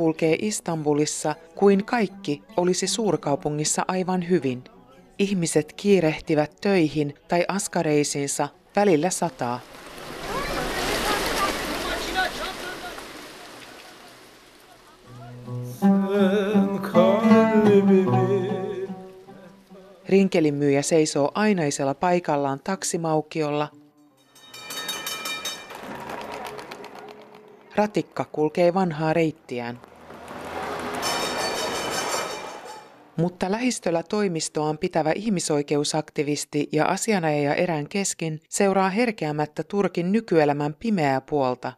Kulkee Istanbulissa kuin kaikki olisi suurkaupungissa aivan hyvin. Ihmiset kiirehtivät töihin tai askareisiinsa, välillä sataa. Rinkelin myyjä seisoo ainaisella paikallaan taksimaukiolla. Ratikka kulkee vanhaa reittiään. Mutta lähistöllä toimistoaan pitävä ihmisoikeusaktivisti ja asianajaja erään kesken seuraa herkeämättä Turkin nykyelämän pimeää puolta.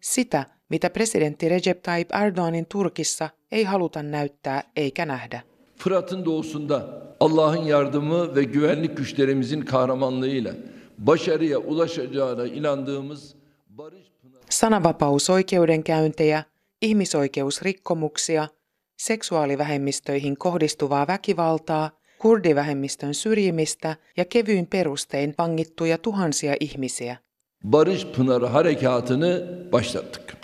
Sitä, mitä presidentti Recep Tayyip Erdoganin Turkissa ei haluta näyttää eikä nähdä. Fırat'ın doğusunda Allah'ın yardımı ve güvenlik güçlerimizin kahramanlığıyla başarıya ulaşacağına inandığımız barış Sananvapausoikeudenkäyntejä, ihmisoikeusrikkomuksia, seksuaalivähemmistöihin kohdistuvaa väkivaltaa, kurdivähemmistön syrjimistä ja kevyin perustein vangittuja tuhansia ihmisiä. Barış Pınarı harekatını başlattık.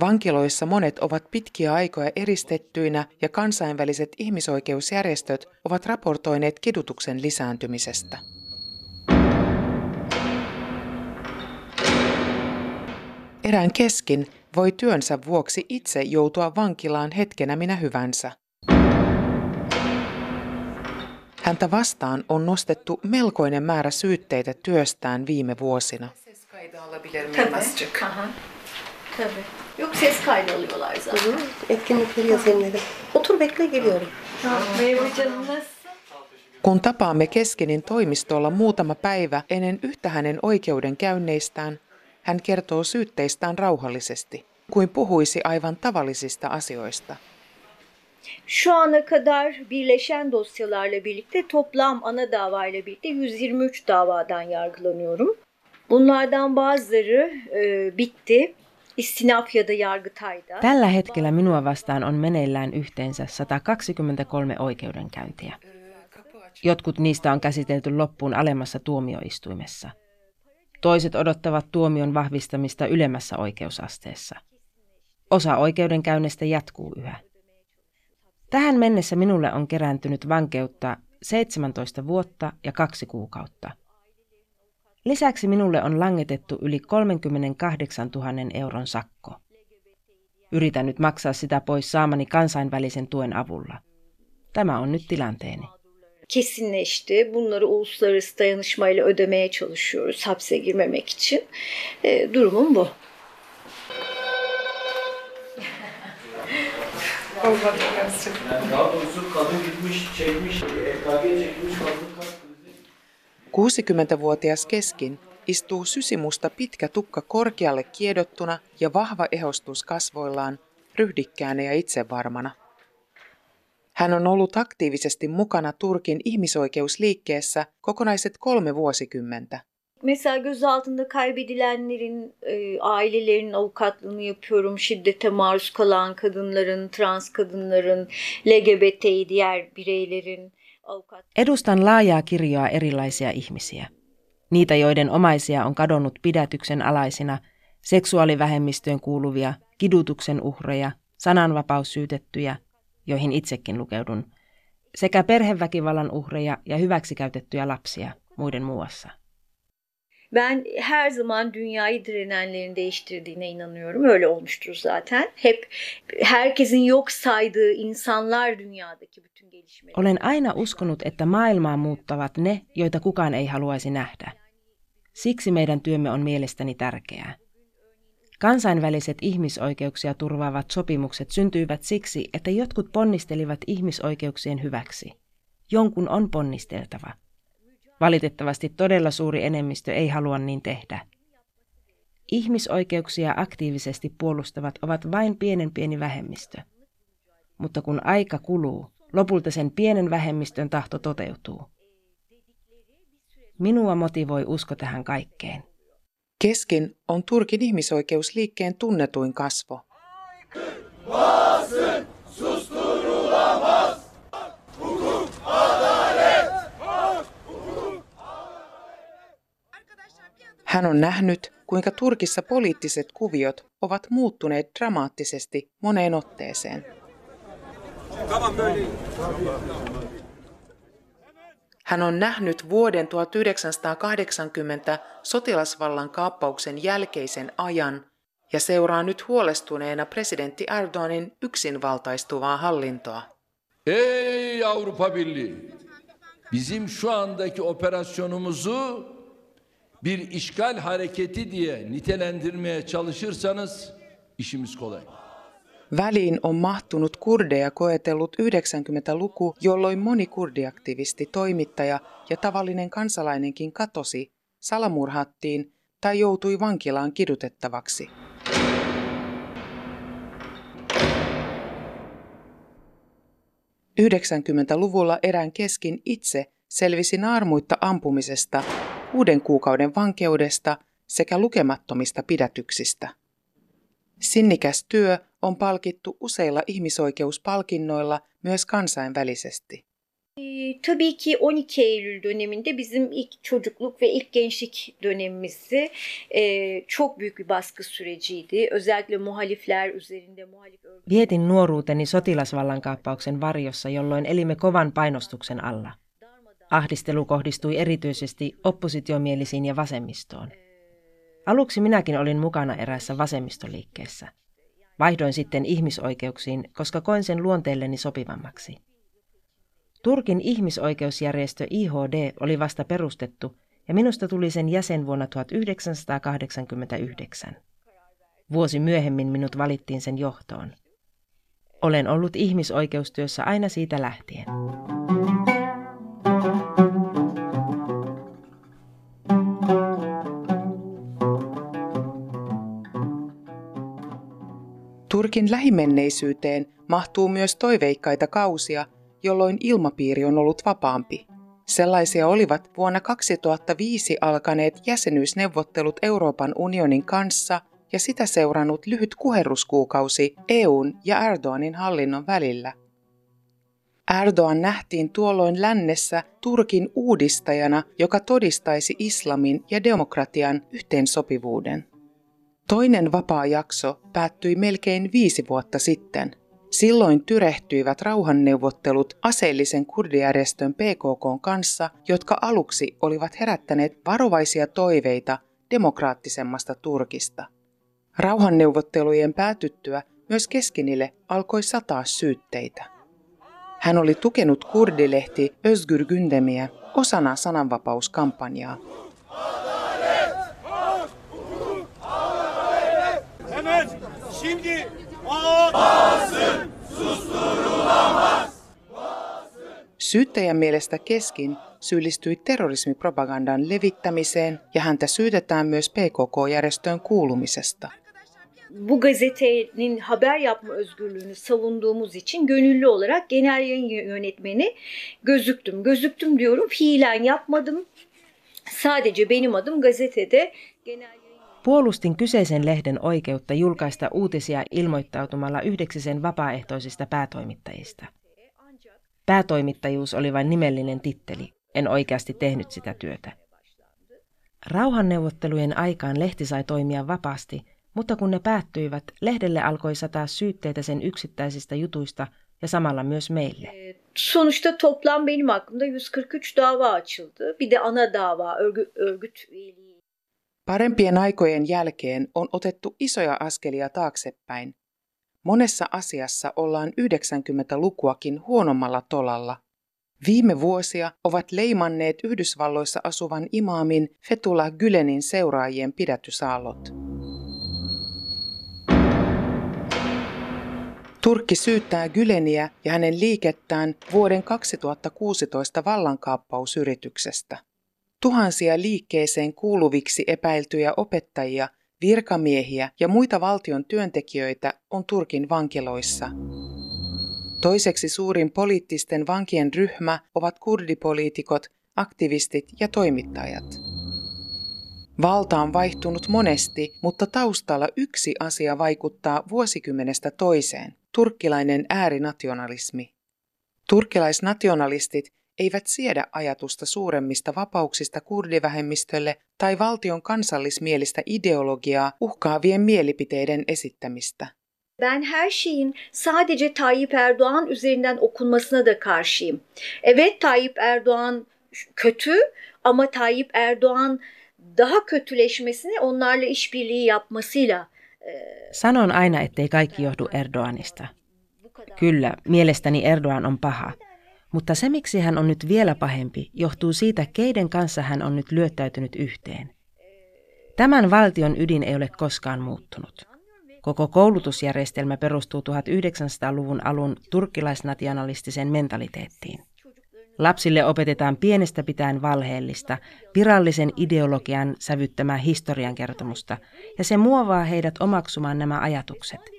Vankiloissa monet ovat pitkiä aikoja eristettyinä ja kansainväliset ihmisoikeusjärjestöt ovat raportoineet kidutuksen lisääntymisestä. Erään keskin voi työnsä vuoksi itse joutua vankilaan hetkenä minä hyvänsä. Häntä vastaan on nostettu melkoinen määrä syytteitä työstään viime vuosina. Kun tapaamme Keskinin toimistolla muutama päivä ennen yhtä hänen oikeudenkäynneistään, hän kertoo syytteistään rauhallisesti, kuin puhuisi aivan tavallisista asioista. Şu ana kadar birleşen dosyalarla birlikte toplam ana davayla birlikte 123 davadan yargılanıyorum. Bunlardan bazıları e, bitti. İstinaf ya da Yargıtay'da. Tällä hetkellä minua vastaan on meneillään yhteensä 123 oikeudenkäyntiä. Jotkut niistä on käsitelty loppuun alemmassa tuomioistuimessa. Toiset odottavat tuomion vahvistamista ylemmässä oikeusasteessa. Osa oikeudenkäynnistä jatkuu yhä. Tähän mennessä minulle on kerääntynyt vankeutta 17 vuotta ja kaksi kuukautta – Lisäksi minulle on langetettu yli 38 000 euron sakko. Yritän nyt maksaa sitä pois saamani kansainvälisen tuen avulla. Tämä on nyt tilanteeni. Kesinleşti. Bunları uluslararası dayanışmayla ödemeye çalışıyoruz hapse girmemek için. E, durumum bu. Yani daha doğrusu kadın gitmiş, çekmiş, EKG çekmiş, kadın kalp krizi. 60-vuotias Keskin istuu sysimusta pitkä tukka korkealle kiedottuna ja vahva ehostus kasvoillaan, ryhdikkäänä ja itsevarmana. Hän on ollut aktiivisesti mukana Turkin ihmisoikeusliikkeessä kokonaiset kolme vuosikymmentä. Mesela gözaltında kaybedilenlerin e, ailelerinin avukatlığını yapıyorum. Şiddete maruz kalan kadınların, trans kadınların, LGBTİ diğer bireylerin avukat. Edustan laajaa kirjoa erilaisia ihmisiä. Niitä, joiden omaisia on kadonnut pidätyksen alaisina, seksuaalivähemmistöön kuuluvia, kidutuksen uhreja, sananvapaussyytettyjä, joihin itsekin lukeudun, sekä perheväkivallan uhreja ja hyväksikäytettyjä lapsia muiden muassa. Ben her zaman dünyayı direnenlerin değiştirdiğine inanıyorum. Öyle olmuştur zaten. Hep herkesin yok saydığı insanlar dünyadaki bütün gelişmeleri. Olen aina uskonut, että maailmaa muuttavat ne, joita kukaan ei haluaisi nähdä. Siksi meidän työmme on mielestäni tärkeää. Kansainväliset ihmisoikeuksia turvaavat sopimukset syntyivät siksi, että jotkut ponnistelivat ihmisoikeuksien hyväksi. Jonkun on ponnisteltava. Valitettavasti todella suuri enemmistö ei halua niin tehdä. Ihmisoikeuksia aktiivisesti puolustavat ovat vain pienen pieni vähemmistö. Mutta kun aika kuluu, lopulta sen pienen vähemmistön tahto toteutuu. Minua motivoi usko tähän kaikkeen. Keskin on Turkin ihmisoikeusliikkeen tunnetuin kasvo. Hän on nähnyt, kuinka Turkissa poliittiset kuviot ovat muuttuneet dramaattisesti moneen otteeseen. Hän on nähnyt vuoden 1980 sotilasvallan kaappauksen jälkeisen ajan ja seuraa nyt huolestuneena presidentti Erdoganin yksinvaltaistuvaa hallintoa. Ey Avrupa Birliği! Bizim şu andaki operasyonumuzu bir işgal hareketi diye nitelendirmeye çalışırsanız işimiz kolay. Väliin on mahtunut kurdeja koetellut 90-luku, jolloin moni kurdiaktivisti, toimittaja ja tavallinen kansalainenkin katosi, salamurhattiin tai joutui vankilaan kidutettavaksi. 90-luvulla erään keskin itse selvisi naarmuitta ampumisesta, kuuden kuukauden vankeudesta sekä lukemattomista pidätyksistä. Sinnikäs työ on palkittu useilla ihmisoikeuspalkinnoilla myös kansainvälisesti. tabii ki 12 Eylül döneminde bizim ilk çocukluk ve ilk gençlik dönemimizdi. E, çok büyük bir baskı süreciydi. Özellikle muhalifler üzerinde muhalif örgütler. Vietin nuoruuteni sotilasvallankaappauksen varjossa, jolloin elimme kovan painostuksen alla. Ahdistelu kohdistui erityisesti oppositiomielisiin ja vasemmistoon. Aluksi minäkin olin mukana eräässä vasemmistoliikkeessä. Vaihdoin sitten ihmisoikeuksiin, koska koin sen luonteelleni sopivammaksi. Turkin ihmisoikeusjärjestö IHD oli vasta perustettu ja minusta tuli sen jäsen vuonna 1989. Vuosi myöhemmin minut valittiin sen johtoon. Olen ollut ihmisoikeustyössä aina siitä lähtien. Turkin lähimenneisyyteen mahtuu myös toiveikkaita kausia, jolloin ilmapiiri on ollut vapaampi. Sellaisia olivat vuonna 2005 alkaneet jäsenyysneuvottelut Euroopan unionin kanssa ja sitä seurannut lyhyt kuherruskuukausi EUn ja Erdoganin hallinnon välillä. Erdogan nähtiin tuolloin lännessä Turkin uudistajana, joka todistaisi islamin ja demokratian yhteensopivuuden. Toinen vapaa jakso päättyi melkein viisi vuotta sitten – Silloin tyrehtyivät rauhanneuvottelut aseellisen kurdijärjestön PKK kanssa, jotka aluksi olivat herättäneet varovaisia toiveita demokraattisemmasta Turkista. Rauhanneuvottelujen päätyttyä myös Keskinille alkoi sataa syytteitä. Hän oli tukenut kurdilehti Özgür Gündemiä osana sananvapauskampanjaa. Şimdi Basın susturulamaz. Syyttäjän mielestä Keskin syyllistyi terrorismipropagandan levittämiseen ja häntä syytetään myös PKK-järjestöön kuulumisesta. bu gazetenin haber yapma özgürlüğünü savunduğumuz için gönüllü olarak genel yayın yönetmeni gözüktüm. Gözüktüm diyorum, fiilen yapmadım. Sadece benim adım gazetede genel Puolustin kyseisen lehden oikeutta julkaista uutisia ilmoittautumalla yhdeksi sen vapaaehtoisista päätoimittajista. Päätoimittajuus oli vain nimellinen titteli, en oikeasti tehnyt sitä työtä. Rauhanneuvottelujen aikaan lehti sai toimia vapaasti, mutta kun ne päättyivät, lehdelle alkoi sataa syytteitä sen yksittäisistä jutuista ja samalla myös meille. Sonuçta toplam benim hakkımda 143 dava açıldı. Bir de ana dava, örgüt, örgüt üyeliği Parempien aikojen jälkeen on otettu isoja askelia taaksepäin. Monessa asiassa ollaan 90-lukuakin huonommalla tolalla. Viime vuosia ovat leimanneet Yhdysvalloissa asuvan imaamin Fetullah Gülenin seuraajien pidätysaallot. Turkki syyttää Güleniä ja hänen liikettään vuoden 2016 vallankaappausyrityksestä. Tuhansia liikkeeseen kuuluviksi epäiltyjä opettajia, virkamiehiä ja muita valtion työntekijöitä on Turkin vankiloissa. Toiseksi suurin poliittisten vankien ryhmä ovat kurdipoliitikot, aktivistit ja toimittajat. Valta on vaihtunut monesti, mutta taustalla yksi asia vaikuttaa vuosikymmenestä toiseen, turkkilainen äärinationalismi. Turkkilaisnationalistit eivät siedä ajatusta suuremmista vapauksista kurdivähemmistölle tai valtion kansallismielistä ideologiaa uhkaavien mielipiteiden esittämistä. Ben her şeyin sadece Tayyip Erdoğan üzerinden okunmasına da karşıyım. Evet Tayyip Erdoğan kötü ama Tayyip Erdoğan daha kötüleşmesini onlarla işbirliği yapmasıyla Sanon aina, ettei kaikki johdu Erdoğanista. Kyllä, mielestäni Erdoğan on paha. Mutta se, miksi hän on nyt vielä pahempi, johtuu siitä, keiden kanssa hän on nyt lyöttäytynyt yhteen. Tämän valtion ydin ei ole koskaan muuttunut. Koko koulutusjärjestelmä perustuu 1900-luvun alun turkkilaisnationalistiseen mentaliteettiin. Lapsille opetetaan pienestä pitäen valheellista, virallisen ideologian sävyttämää historiankertomusta, ja se muovaa heidät omaksumaan nämä ajatukset.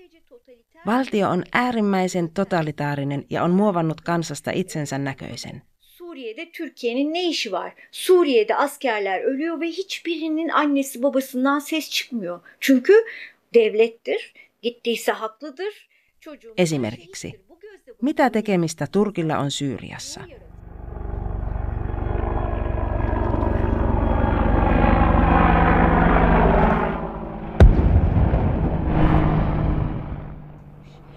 Valtio on äärimmäisen totalitaarinen ja on muovannut kansasta itsensä näköisen. Suriye'de Türkiye'nin ne işi var? Suriye'de askerler ölüyor ve hiçbirinin annesi babasından ses çıkmıyor. Çünkü devlettir, gittiyse haklıdır. Esimerkiksi, mitä tekemistä Turkilla on Syyriassa?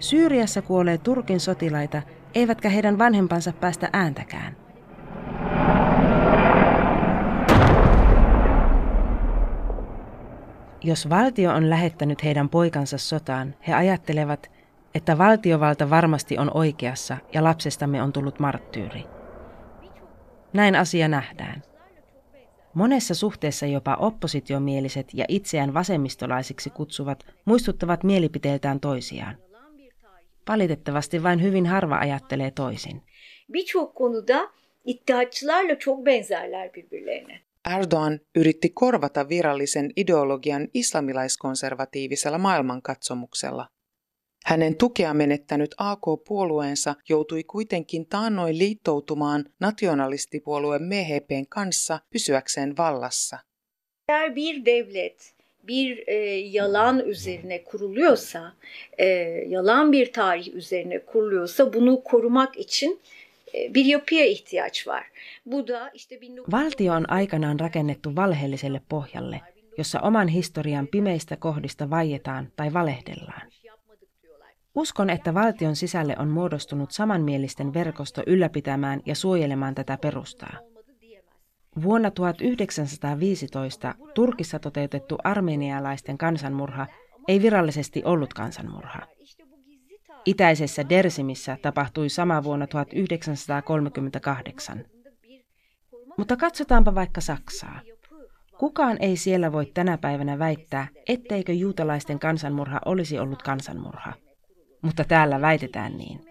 Syyriassa kuolee Turkin sotilaita, eivätkä heidän vanhempansa päästä ääntäkään. Jos valtio on lähettänyt heidän poikansa sotaan, he ajattelevat, että valtiovalta varmasti on oikeassa ja lapsestamme on tullut marttyyri. Näin asia nähdään. Monessa suhteessa jopa oppositiomieliset ja itseään vasemmistolaisiksi kutsuvat muistuttavat mielipiteiltään toisiaan. Valitettavasti vain hyvin harva ajattelee toisin. Birçok konuda iddiatçılarla çok benzerler birbirlerine. Erdogan yritti korvata virallisen ideologian islamilaiskonservatiivisella maailmankatsomuksella. Hänen tukea menettänyt AK-puolueensa joutui kuitenkin taannoin liittoutumaan nationalistipuolue MHPn kanssa pysyäkseen vallassa. Eğer bir devlet bir e, yalan üzerine kuruluyorsa, e, yalan bir tarih üzerine kuruluyorsa bunu korumak için e, bir yapıya ihtiyaç var. Bu da işte 19... Valtio on aikanaan rakennettu valheelliselle pohjalle, jossa oman historian pimeistä kohdista vaietaan tai valehdellaan. Uskon, että valtion sisälle on muodostunut samanmielisten verkosto ylläpitämään ja suojelemaan tätä perustaa. Vuonna 1915 Turkissa toteutettu armenialaisten kansanmurha ei virallisesti ollut kansanmurha. Itäisessä Dersimissä tapahtui sama vuonna 1938. Mutta katsotaanpa vaikka Saksaa. Kukaan ei siellä voi tänä päivänä väittää, etteikö juutalaisten kansanmurha olisi ollut kansanmurha. Mutta täällä väitetään niin.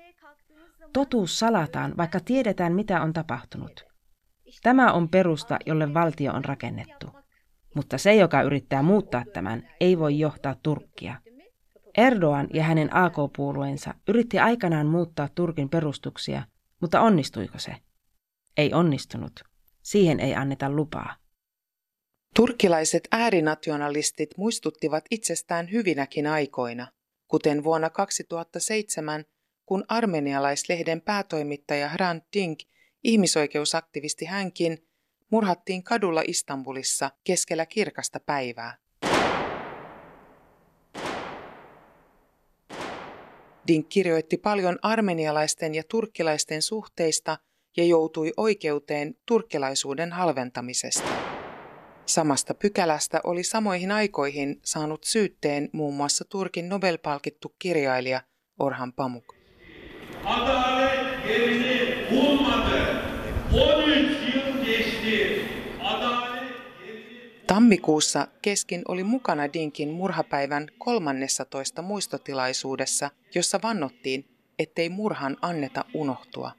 Totuus salataan, vaikka tiedetään, mitä on tapahtunut. Tämä on perusta, jolle valtio on rakennettu. Mutta se, joka yrittää muuttaa tämän, ei voi johtaa Turkkia. Erdoğan ja hänen AK-puolueensa yritti aikanaan muuttaa Turkin perustuksia, mutta onnistuiko se? Ei onnistunut. Siihen ei anneta lupaa. Turkkilaiset äärinationalistit muistuttivat itsestään hyvinäkin aikoina, kuten vuonna 2007, kun armenialaislehden päätoimittaja Hrant Dink Ihmisoikeusaktivisti hänkin murhattiin kadulla Istanbulissa keskellä kirkasta päivää. Dink kirjoitti paljon armenialaisten ja turkkilaisten suhteista ja joutui oikeuteen turkkilaisuuden halventamisesta. Samasta pykälästä oli samoihin aikoihin saanut syytteen muun muassa Turkin Nobel-palkittu kirjailija Orhan Pamuk. Adalet Tammikuussa keskin oli mukana Dinkin murhapäivän 13 muistotilaisuudessa, jossa vannottiin, ettei murhan anneta unohtua.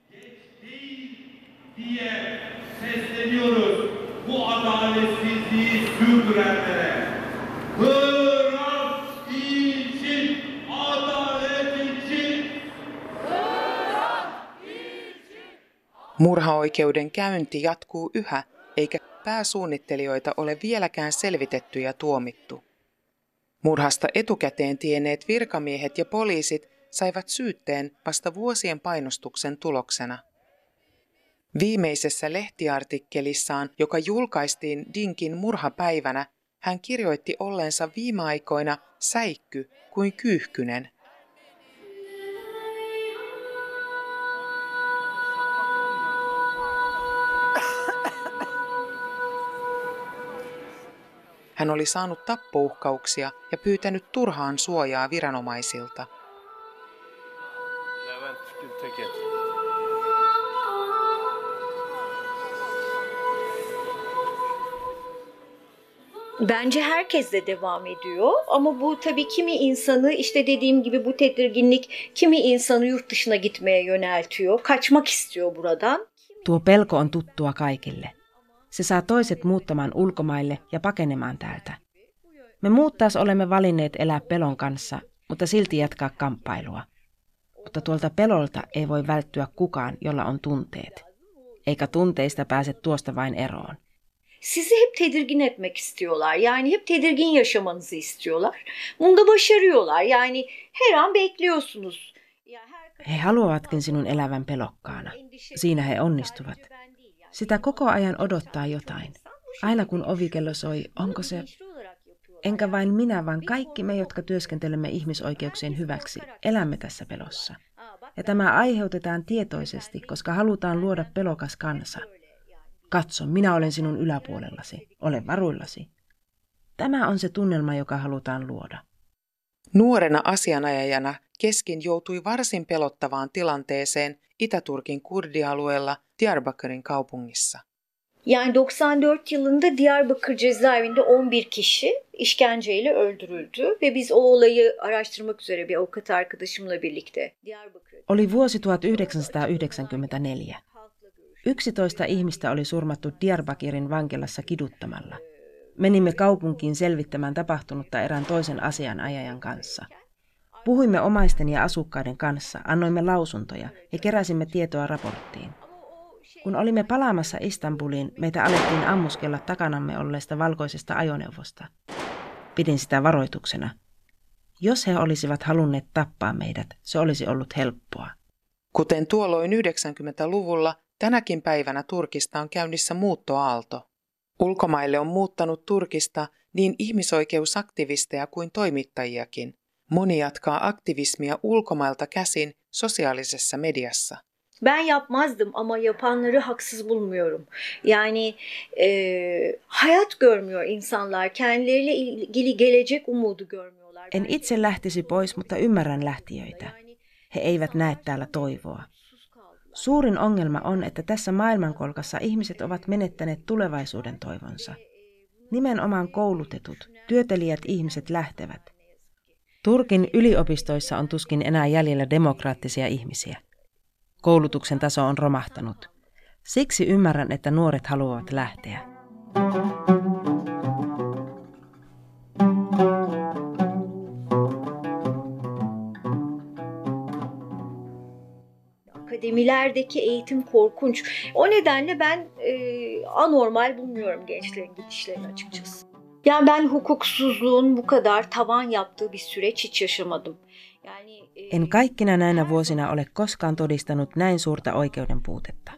Murhaoikeuden käynti jatkuu yhä, eikä pääsuunnittelijoita ole vieläkään selvitetty ja tuomittu. Murhasta etukäteen tienneet virkamiehet ja poliisit saivat syytteen vasta vuosien painostuksen tuloksena. Viimeisessä lehtiartikkelissaan, joka julkaistiin Dinkin murhapäivänä, hän kirjoitti olleensa viime aikoina säikky kuin kyyhkynen. Hän oli saanut tappouhkauksia ja pyytänyt turhaan suojaa viranomaisilta. Bence herkes de devam ediyor ama bu tabii kimi insanı işte dediğim gibi bu tedirginlik kimi insanı yurt dışına gitmeye yöneltiyor. Kaçmak istiyor buradan. Tuo pelko on tuttua kaikille. Se saa toiset muuttamaan ulkomaille ja pakenemaan täältä. Me muut taas olemme valinneet elää pelon kanssa, mutta silti jatkaa kamppailua. Mutta tuolta pelolta ei voi välttyä kukaan, jolla on tunteet. Eikä tunteista pääse tuosta vain eroon. Sizi hep tedirgin etmek istiyorlar. Yani hep tedirgin yaşamanızı istiyorlar. Bunda başarıyorlar. Yani her an bekliyorsunuz. He haluavatkin sinun elävän pelokkaana. Siinä he onnistuvat. Sitä koko ajan odottaa jotain. Aina kun ovikello soi, onko se... Enkä vain minä, vaan kaikki me, jotka työskentelemme ihmisoikeuksien hyväksi, elämme tässä pelossa. Ja tämä aiheutetaan tietoisesti, koska halutaan luoda pelokas kansa. Katso, minä olen sinun yläpuolellasi. Ole varuillasi. Tämä on se tunnelma, joka halutaan luoda. Nuorena asianajajana Keskin joutui varsin pelottavaan tilanteeseen Itä-Turkin kurdialueella Diyarbakır'ın kaupungissa. Yani 94 yılında Diyarbakır cezaevinde 11 kişi işkenceyle öldürüldü ve biz o olayı araştırmak üzere bir avukat arkadaşımla birlikte Diyarbakır. Oli vuosi 1994. 11 ihmistä oli surmattu Diyarbakirin vankilassa kiduttamalla. Menimme kaupunkiin selvittämään tapahtunutta erään toisen asianajajan kanssa. Puhuimme omaisten ja asukkaiden kanssa, annoimme lausuntoja ja keräsimme tietoa raporttiin. Kun olimme palaamassa Istanbuliin, meitä alettiin ammuskella takanamme olleesta valkoisesta ajoneuvosta. Pidin sitä varoituksena. Jos he olisivat halunneet tappaa meidät, se olisi ollut helppoa. Kuten tuolloin 90-luvulla, tänäkin päivänä Turkista on käynnissä muuttoaalto. Ulkomaille on muuttanut Turkista niin ihmisoikeusaktivisteja kuin toimittajiakin. Moni jatkaa aktivismia ulkomailta käsin sosiaalisessa mediassa. Ben yapmazdım ama yapanları haksız bulmuyorum. Yani e, hayat görmüyor insanlar. Kendileriyle ilgili gelecek umudu görmüyorlar. En itse lähtisi pois, mutta ymmärrän lähtiöitä. He eivät näe täällä toivoa. Suurin ongelma on, että tässä maailmankolkassa ihmiset ovat menettäneet tulevaisuuden toivonsa. Nimenomaan koulutetut, työtelijät ihmiset lähtevät. Turkin yliopistoissa on tuskin enää jäljellä demokraattisia ihmisiä. Koulutuksen taso on romahtanut. Siksi ymmärrän, että nuoret haluavat lähteä. Akademilerdeki eğitim korkunç. O nedenle ben e, anormal bulmuyorum gençlerin gidişlerini açıkçası. Yani ben hukuksuzluğun bu kadar tavan yaptığı bir süreç hiç yaşamadım. En kaikkina näinä vuosina ole koskaan todistanut näin suurta oikeuden puutetta.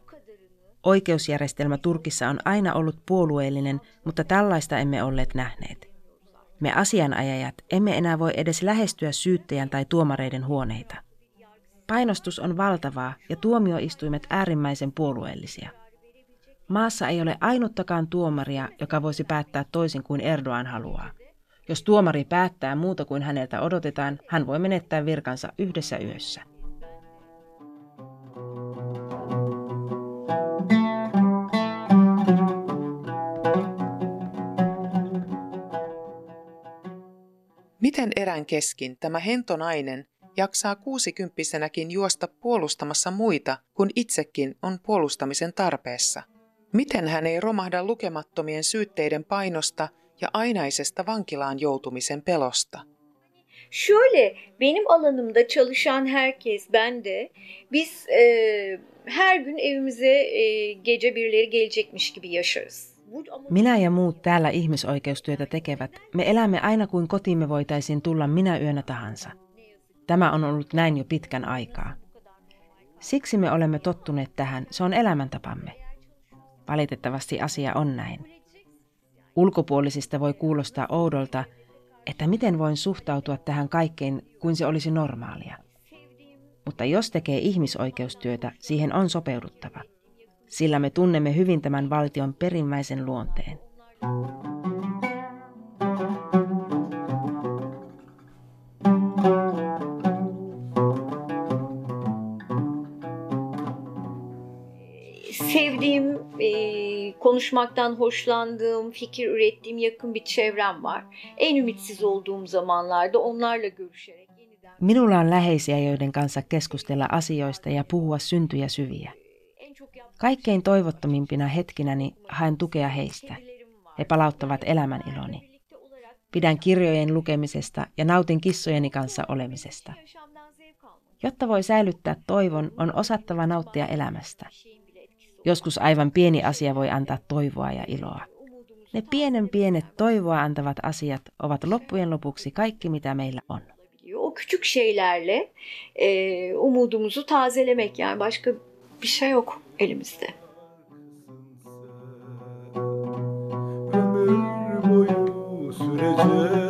Oikeusjärjestelmä Turkissa on aina ollut puolueellinen, mutta tällaista emme olleet nähneet. Me asianajajat emme enää voi edes lähestyä syyttäjän tai tuomareiden huoneita. Painostus on valtavaa ja tuomioistuimet äärimmäisen puolueellisia – Maassa ei ole ainuttakaan tuomaria, joka voisi päättää toisin kuin Erdoğan haluaa. Jos tuomari päättää muuta kuin häneltä odotetaan, hän voi menettää virkansa yhdessä yössä. Miten erän keskin tämä hentonainen jaksaa kuusikymppisenäkin juosta puolustamassa muita, kun itsekin on puolustamisen tarpeessa? Miten hän ei romahda lukemattomien syytteiden painosta ja ainaisesta vankilaan joutumisen pelosta? Şöyle, benim alanımda çalışan herkes, ben de, biz e, her gün evimize e, gece birileri gelecekmiş gibi yaşarız. Minä ja muut täällä ihmisoikeustyötä tekevät, me elämme aina kuin kotiimme voitaisiin tulla minä yönä tahansa. Tämä on ollut näin jo pitkän aikaa. Siksi me olemme tottuneet tähän, se on elämäntapamme. Valitettavasti asia on näin. Ulkopuolisista voi kuulostaa oudolta, että miten voin suhtautua tähän kaikkeen kuin se olisi normaalia. Mutta jos tekee ihmisoikeustyötä, siihen on sopeuduttava, sillä me tunnemme hyvin tämän valtion perimmäisen luonteen. Konuşmaktan hoşlandığım, fikir ürettiğim yakın bir çevrem var. En ümitsiz olduğum zamanlarda onlarla görüşerek yeniden Minulla on läheisiä, joiden kanssa keskustella asioista ja puhua syntyjä syviä. Kaikkein toivottomimpina hetkinäni haen tukea heistä. He palauttavat elämän iloni. Pidän kirjojen lukemisesta ja nautin kissojeni kanssa olemisesta. Jotta voi säilyttää toivon, on osattava nauttia elämästä. Joskus aivan pieni asia voi antaa toivoa ja iloa. Ne pienen pienet toivoa antavat asiat ovat loppujen lopuksi kaikki, mitä meillä on. O küçük şeylerle e, umudumuzu tazelemek yani başka bir şey yok elimizde. ömür boyu sürecek